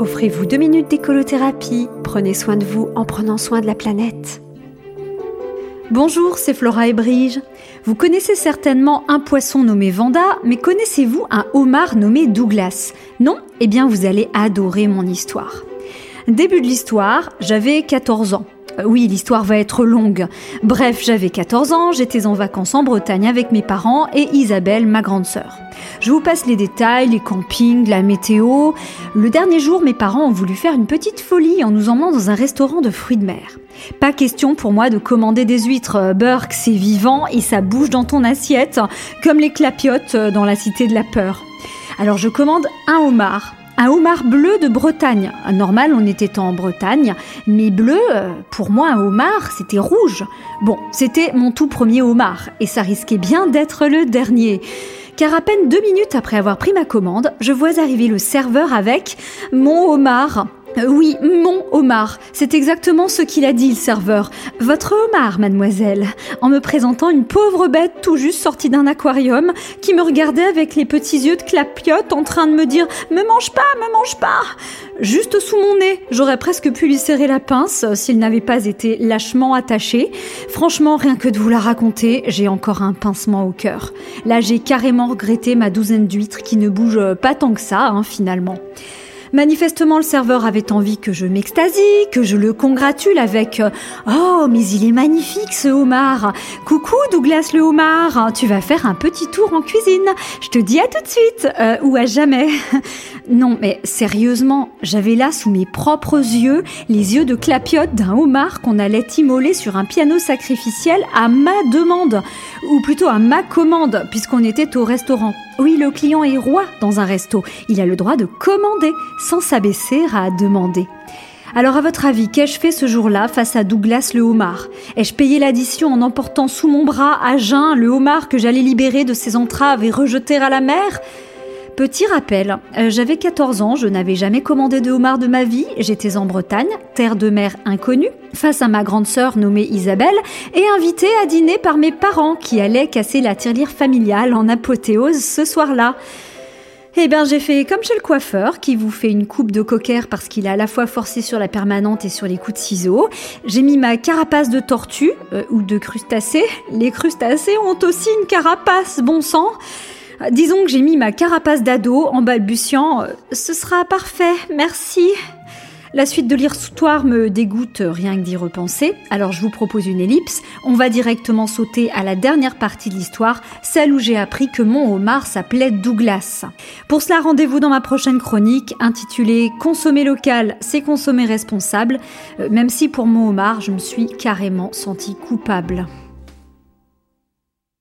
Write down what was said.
Offrez-vous deux minutes d'écolothérapie. Prenez soin de vous en prenant soin de la planète. Bonjour, c'est Flora et Brige. Vous connaissez certainement un poisson nommé Vanda, mais connaissez-vous un homard nommé Douglas? Non? Eh bien, vous allez adorer mon histoire. Début de l'histoire, j'avais 14 ans. Euh, oui, l'histoire va être longue. Bref, j'avais 14 ans, j'étais en vacances en Bretagne avec mes parents et Isabelle, ma grande sœur. Je vous passe les détails, les campings, la météo. Le dernier jour, mes parents ont voulu faire une petite folie en nous emmenant dans un restaurant de fruits de mer. Pas question pour moi de commander des huîtres. Euh, Burke, c'est vivant et ça bouge dans ton assiette, comme les clapiotes euh, dans la cité de la peur. Alors je commande un homard. Un homard bleu de Bretagne. Normal, on était en Bretagne, mais bleu, euh, pour moi, un homard, c'était rouge. Bon, c'était mon tout premier homard, et ça risquait bien d'être le dernier. Car à peine deux minutes après avoir pris ma commande, je vois arriver le serveur avec mon homard. Euh, oui, mon homard. C'est exactement ce qu'il a dit, le serveur. Votre homard, mademoiselle. En me présentant une pauvre bête tout juste sortie d'un aquarium qui me regardait avec les petits yeux de clapiote en train de me dire Me mange pas, me mange pas Juste sous mon nez. J'aurais presque pu lui serrer la pince s'il n'avait pas été lâchement attaché. Franchement, rien que de vous la raconter, j'ai encore un pincement au cœur. Là, j'ai carrément regretté ma douzaine d'huîtres qui ne bougent pas tant que ça, hein, finalement. Manifestement, le serveur avait envie que je m'extasie, que je le congratule avec euh, Oh, mais il est magnifique ce homard. Coucou Douglas le homard. Tu vas faire un petit tour en cuisine. Je te dis à tout de suite euh, Ou à jamais. Non, mais sérieusement, j'avais là sous mes propres yeux les yeux de clapiote d'un homard qu'on allait immoler sur un piano sacrificiel à ma demande, ou plutôt à ma commande, puisqu'on était au restaurant. Oui, le client est roi dans un resto. Il a le droit de commander sans s'abaisser à demander. Alors à votre avis, qu'ai-je fait ce jour-là face à Douglas le homard? Ai-je payé l'addition en emportant sous mon bras à jeun le homard que j'allais libérer de ses entraves et rejeter à la mer? Petit rappel, euh, j'avais 14 ans, je n'avais jamais commandé de homard de ma vie, j'étais en Bretagne, terre de mer inconnue, face à ma grande sœur nommée Isabelle, et invitée à dîner par mes parents qui allaient casser la tirelire familiale en apothéose ce soir-là. Eh bien, j'ai fait comme chez le coiffeur qui vous fait une coupe de cocker parce qu'il a à la fois forcé sur la permanente et sur les coups de ciseaux. J'ai mis ma carapace de tortue euh, ou de crustacé. Les crustacés ont aussi une carapace, bon sang. Euh, disons que j'ai mis ma carapace d'ado en balbutiant euh, Ce sera parfait, merci. La suite de l'histoire me dégoûte rien que d'y repenser, alors je vous propose une ellipse. On va directement sauter à la dernière partie de l'histoire, celle où j'ai appris que mon homard s'appelait Douglas. Pour cela, rendez-vous dans ma prochaine chronique intitulée Consommer local, c'est consommer responsable, euh, même si pour mon homard, je me suis carrément sentie coupable.